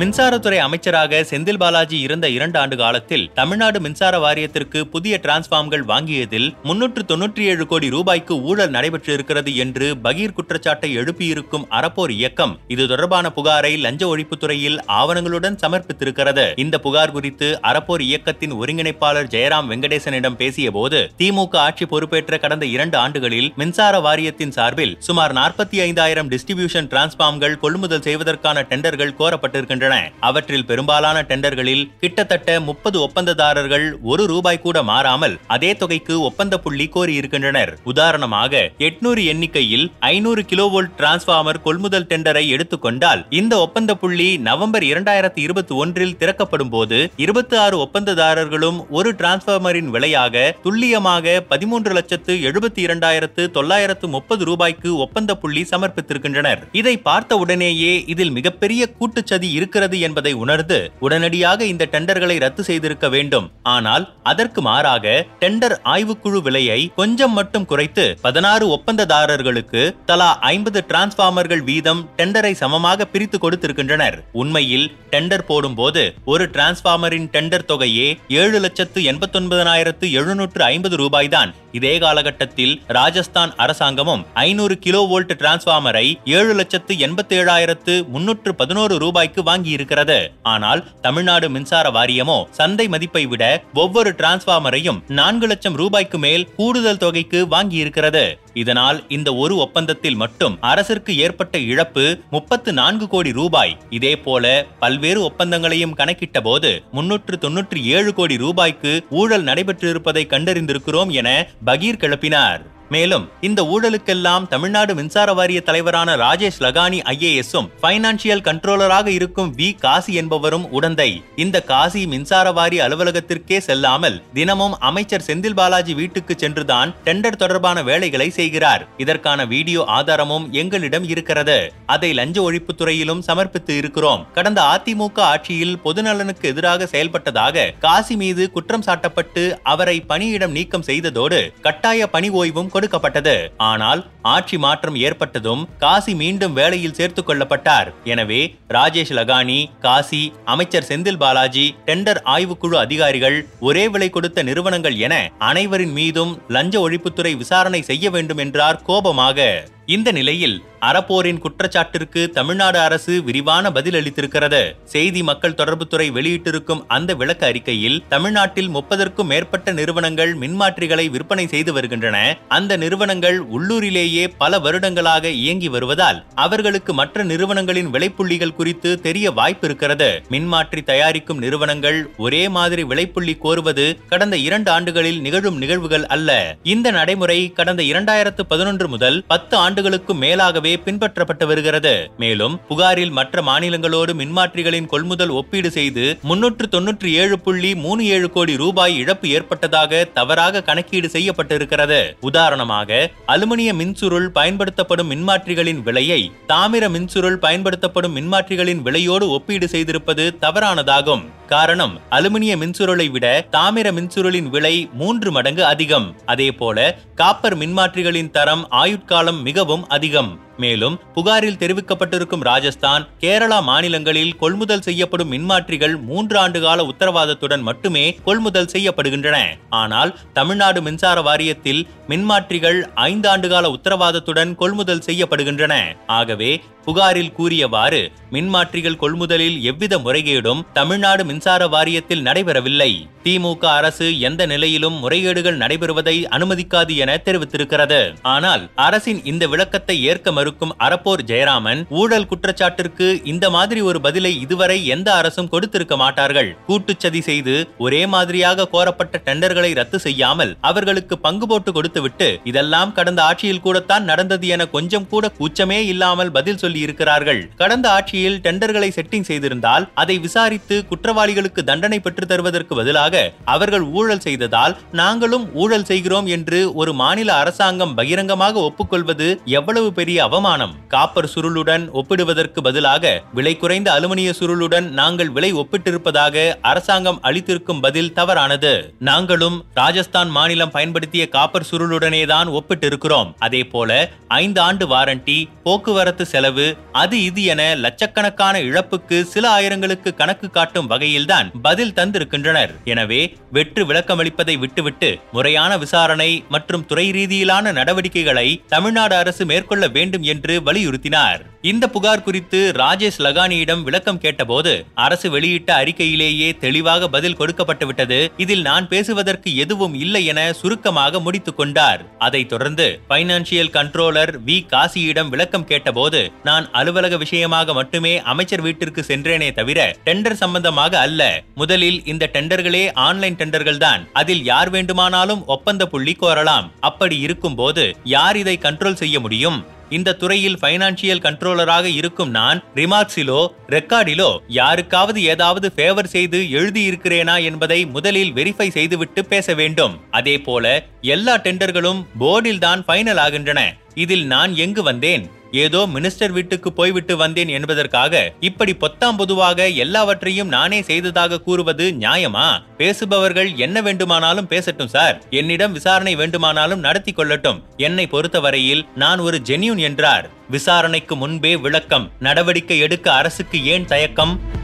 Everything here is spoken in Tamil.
மின்சாரத்துறை அமைச்சராக செந்தில் பாலாஜி இருந்த இரண்டு ஆண்டு காலத்தில் தமிழ்நாடு மின்சார வாரியத்திற்கு புதிய டிரான்ஸ்பார்ம்கள் வாங்கியதில் முன்னூற்று தொன்னூற்றி ஏழு கோடி ரூபாய்க்கு ஊழல் நடைபெற்றிருக்கிறது என்று பகீர் குற்றச்சாட்டை எழுப்பியிருக்கும் அறப்போர் இயக்கம் இது தொடர்பான புகாரை லஞ்ச ஒழிப்புத்துறையில் ஆவணங்களுடன் சமர்ப்பித்திருக்கிறது. இந்த புகார் குறித்து அறப்போர் இயக்கத்தின் ஒருங்கிணைப்பாளர் ஜெயராம் வெங்கடேசனிடம் பேசிய போது திமுக ஆட்சி பொறுப்பேற்ற கடந்த இரண்டு ஆண்டுகளில் மின்சார வாரியத்தின் சார்பில் சுமார் நாற்பத்தி ஐந்தாயிரம் டிஸ்ட்ரிபியூஷன் டிரான்ஸ்பார்ம்கள் கொள்முதல் செய்வதற்கான டெண்டர்கள் கோரப்பட்டிருக்கின்றன. அவற்றில் பெரும்பாலான டெண்டர்களில் கிட்டத்தட்ட முப்பது ஒப்பந்ததாரர்கள் ஒரு ரூபாய் கூட மாறாமல் அதே தொகைக்கு ஒப்பந்த புள்ளி கோரியிருக்கின்றனர். உதாரணமாக எட்நூறு எண்ணிக்கையில் ஐநூறு கிலோவோல்ட் டிரான்ஸ்பார்மர் கொள்முதல் டெண்டரை எடுத்துக்கொண்டால் இந்த ஒப்பந்த புள்ளி நவம்பர் இரண்டாயிரத்தி இருபத்தி ஒன்றில் திறக்கப்படும் போது இருபத்தி ஆறு ஒப்பந்ததாரர்களும் ஒரு டிரான்ஸ்பார்மரின் விலையாக துல்லியமாக பதிமூன்று லட்சத்து எழுபத்தி இரண்டாயிரத்து தொள்ளாயிரத்து முப்பது ரூபாய்க்கு ஒப்பந்த புள்ளி சமர்ப்பித்திருக்கின்றனர். இதை பார்த்த உடனேயே இதில் மிகப்பெரிய கூட்டுச்சதி இருக்கிறது என்பதை உணர்ந்து உடனடியாக இந்த டெண்டர்களை ரத்து செய்திருக்க வேண்டும். ஆனால் அதற்கு மாறாக டெண்டர் ஆய்வுக்குழு விலையை கொஞ்சம் மட்டும் குறைத்து பதினாறு ஒப்பந்ததாரர்களுக்கு தலா ஐம்பது டிரான்ஸ்பார்மர்கள் வீதம் டெண்டரை சமமாக பிரித்து கொடுத்திருக்கின்றனர். உண்மையில் டெண்டர் போடும்போது ஒரு டிரான்ஸ்பார்மரின் டெண்டர் தொகையே ஏழு லட்சத்து எண்பத்தொன்பதனாயிரத்து எழுநூற்று ஐம்பது ரூபாய்தான். இதே காலகட்டத்தில் ராஜஸ்தான் அரசாங்கமும் ஐநூறு கிலோ வோல்ட் டிரான்ஸ்பார்மரை ஏழு லட்சத்து எண்பத்தி ஏழாயிரத்து முன்னூற்று பதினோரு ரூபாய்க்கு வாங்கி வாங்கியிருக்கிறது. ஆனால் தமிழ்நாடு மின்சார வாரியமோ சந்தை மதிப்பை விட ஒவ்வொரு டிரான்ஸ்பார்மரையும் நான்கு லட்சம் ரூபாய்க்கு மேல் கூடுதல் தொகைக்கு வாங்கியிருக்கிறது. இதனால் இந்த ஒரு ஒப்பந்தத்தில் மட்டும் அரசிற்கு ஏற்பட்ட இழப்பு முப்பத்து நான்கு கோடி ரூபாய். இதே போல பல்வேறு ஒப்பந்தங்களையும் கணக்கிட்ட போது முன்னூற்று தொன்னூற்றி ஏழு கோடி ரூபாய்க்கு ஊழல் நடைபெற்றிருப்பதை கண்டறிந்திருக்கிறோம் என பகீர் கிளப்பினார். மேலும் இந்த ஊழலுக்கெல்லாம் தமிழ்நாடு மின்சார வாரிய தலைவரான ராஜேஷ் லகானி ஐஏஎஸும் பைனான்சியல் கண்ட்ரோலராக இருக்கும் வி. காசி என்பவரும் உடந்தை. இந்த காசி மின்சார வாரிய அலுவலகத்திற்கே செல்லாமல் தினமும் அமைச்சர் செந்தில் பாலாஜி வீட்டுக்கு சென்றுதான் டெண்டர் தொடர்பான வேலைகளை செய்கிறார். இதற்கான வீடியோ ஆதாரமும் எங்களிடம் இருக்கிறது. அதை லஞ்ச ஒழிப்புத்துறையிலும் சமர்ப்பித்து இருக்கிறோம். கடந்த அதிமுக ஆட்சியில் பொதுநலனுக்கு எதிராக செயல்பட்டதாக காசி மீது குற்றம் சாட்டப்பட்டு அவரை பணியிடம் நீக்கம் செய்ததோடு கட்டாய பணி ஓய்வும் கொடுக்கப்பட்டது. ஆனால் ஆட்சி மாற்றம் ஏற்பட்டதும் காசி மீண்டும் வேலையில் சேர்த்துக் கொள்ளப்பட்டார். எனவே ராஜேஷ் லகானி காசி அமைச்சர் செந்தில் பாலாஜி டெண்டர் ஆய்வுக்குழு அதிகாரிகள் ஒரே விலை கொடுத்த நிறுவனங்கள் என அனைவரின் மீதும் லஞ்ச ஒழிப்புத்துறை விசாரணை செய்ய வேண்டும் என்றார் கோபமாக. இந்த நிலையில் அறப்போரின் குற்றச்சாட்டிற்கு தமிழ்நாடு அரசு விரிவான பதில் அளித்திருக்கிறது செய்தி மக்கள் தொடர்புத்துறை வெளியிட்டிருக்கும் அந்த விளக்க அறிக்கையில் தமிழ்நாட்டில் முப்பதற்கும் மேற்பட்ட நிறுவனங்கள் மின்மாற்றிகளை விற்பனை செய்து வருகின்றன. அந்த நிறுவனங்கள் உள்ளூரிலேயே பல வருடங்களாக இயங்கி வருவதால் அவர்களுக்கு மற்ற நிறுவனங்களின் விலைப்புள்ளிகள் குறித்து தெரிய வாய்ப்பு இருக்கிறது. மின்மாற்றி தயாரிக்கும் நிறுவனங்கள் ஒரே மாதிரி விலைப்புள்ளி கோருவது கடந்த இரண்டு ஆண்டுகளில் நிகழும் நிகழ்வுகள் அல்ல. இந்த நடைமுறை கடந்த இரண்டாயிரத்து பதினொன்று முதல் பத்து ஆண்டு ஆண்டுகளுக்கும் மேலாகவே பின்பற்றப்பட்டு வருகிறது. மேலும் புகாரில் மற்ற மாநிலங்களோடு மின்மாற்றிகளின் கொள்முதல் ஒப்பீடு செய்து முன்னூற்று தொன்னூற்றி ஏழு புள்ளி மூணு ஏழு கோடி ரூபாய் இழப்பு ஏற்பட்டதாக தவறாக கணக்கீடு செய்யப்பட்டிருக்கிறது. உதாரணமாக அலுமினிய மின்சுருள் பயன்படுத்தப்படும் மின்மாற்றிகளின் விலையை தாமிர மின்சுருள் பயன்படுத்தப்படும் மின்மாற்றிகளின் விலையோடு ஒப்பீடு செய்திருப்பது தவறானதாகும். காரணம் அலுமினிய மின்சுருளை விட தாமிர மின்சுருளின் விலை மூன்று மடங்கு அதிகம். அதே போல காப்பர் மின்மாற்றிகளின் தரம் ஆயுட்காலம் மிகவும் அதிகம். மேலும் புகாரில் தெரிவிக்கப்பட்டிருக்கும் ராஜஸ்தான் கேரளா மாநிலங்களில் கொள்முதல் செய்யப்படும் மின்மாற்றிகள் மூன்று ஆண்டு கால உத்தரவாதத்துடன் மட்டுமே கொள்முதல் செய்யப்படுகின்றன. ஆனால் தமிழ்நாடு மின்சார வாரியத்தில் மின்மாற்றிகள் ஐந்து ஆண்டு கால உத்தரவாதத்துடன் கொள்முதல் செய்யப்படுகின்றன. ஆகவே புகாரில் கூறியவாறு மின்மாற்றிகள் கொள்முதலில் எவ்வித முறைகேடும் தமிழ்நாடு மின்சார வாரியத்தில் நடைபெறவில்லை. திமுக அரசு எந்த நிலையிலும் முறைகேடுகள் நடைபெறுவதை அனுமதிக்காது என தெரிவித்திருக்கிறது. ஆனால் அரசின் இந்த விளக்கத்தை ஏற்க மறுக்கும் அறப்போர் ஜெயராமன் ஊழல் குற்றச்சாட்டிற்கு இந்த மாதிரி ஒரு பதிலை இதுவரை எந்த அரசும் கொடுத்திருக்க மாட்டார்கள். கூட்டுச்சதி செய்து ஒரே மாதிரியாக கோரப்பட்ட டெண்டர்களை ரத்து செய்யாமல் அவர்களுக்கு பங்கு போட்டு கொடுத்துவிட்டு இதெல்லாம் கடந்த ஆட்சியில் கூடத்தான் நடந்தது என கொஞ்சம் கூட கூச்சமே இல்லாமல் பதில் சொல்லி இருக்கிறார்கள் கடந்த ஆட்சியில் டெண்டர்களை செட்டிங் செய்திருந்தால் அதை விசாரித்து குற்றவாளிகளுக்கு தண்டனை பெற்று தருவதற்கு பதிலாக பதிலாக அவர்கள் ஊழல் செய்ததால் நாங்களும் ஊழல் செய்கிறோம் என்று ஒரு மாநில அரசாங்கம் பகிரங்கமாக ஒப்புக்கொள்வது எவ்வளவு பெரிய அவமானம். காப்பர் சுருளுடன் ஒப்பிடுவதற்கு பதிலாக விலை குறைந்த அலுமினிய சுருளுடன் நாங்கள் விலை ஒப்பிட்டிருப்பதாக அரசாங்கம் அளித்திருக்கும் பதில் தவறானது. நாங்களும் ராஜஸ்தான் மாநிலம் பயன்படுத்திய காப்பர் சுருளுடனே தான் ஒப்பிட்டிருக்கிறோம். அதே போல ஐந்து ஆண்டு வாரண்டி போக்குவரத்து செலவு அது இது என லட்சக்கணக்கான இழப்புக்கு சில ஆயிரங்களுக்கு கணக்கு காட்டும் வகையில்தான் பதில் தந்திருக்கின்றனர். என எனவே வெற்று விளக்கமளிப்பதை விட்டுவிட்டு முறையான விசாரணை மற்றும் துறை ரீதியிலான நடவடிக்கைகளை தமிழ்நாடு அரசு மேற்கொள்ள வேண்டும் என்று வலியுறுத்தினார். இந்த புகார் குறித்து ராஜேஷ் லகானியிடம் விளக்கம் கேட்டபோது அரசு வெளியிட்ட அறிக்கையிலேயே தெளிவாக பதில் கொடுக்கப்பட்டுவிட்டது. இதில் நான் பேசுவதற்கு எதுவும் இல்லை என சுருக்கமாக முடித்துக் கொண்டார். அதைத் தொடர்ந்து பைனான்சியல் கண்ட்ரோலர் வி காசியிடம் விளக்கம் கேட்டபோது நான் அலுவலக விஷயமாக மட்டுமே அமைச்சர் வீட்டிற்கு சென்றேனே தவிர டெண்டர் சம்பந்தமாக அல்ல. முதலில் இந்த டெண்டர்களே ஆன்லைன் டெண்டர்கள் தான். அதில் யார் வேண்டுமானாலும் ஒப்பந்த புள்ளி கோரலாம். அப்படி இருக்கும்போது யார் இதை கண்ட்ரோல் செய்ய முடியும்? இந்த துறையில் பைனான்சியல் கண்ட்ரோலராக இருக்கும் நான் ரிமார்க்ஸிலோ ரெக்கார்டிலோ யாருக்காவது ஏதாவது ஃபேவர் செய்து எழுதி இருக்கிறேனா என்பதை முதலில் வெரிஃபை செய்துவிட்டு பேச வேண்டும். அதே போல எல்லா டெண்டர்களும் போர்டில் தான் ஃபைனல் ஆகின்றன. இதில் நான் எங்கு வந்தேன்? ஏதோ மினிஸ்டர் வீட்டுக்கு போய்விட்டு வந்தேன் என்பதற்காக இப்படி பொத்தாம் பொதுவாக எல்லாவற்றையும் நானே செய்ததாக கூறுவது நியாயமா? பேசுபவர்கள் என்ன வேண்டுமானாலும் பேசட்டும் சார். என்னிடம் விசாரணை வேண்டுமானாலும் நடத்தி கொள்ளட்டும். என்னை பொறுத்தவரையில் நான் ஒரு ஜென்யூன் என்றார். விசாரணைக்கு முன்பே விளக்கம் நடவடிக்கை எடுக்க அரசுக்கு ஏன் தயக்கம்?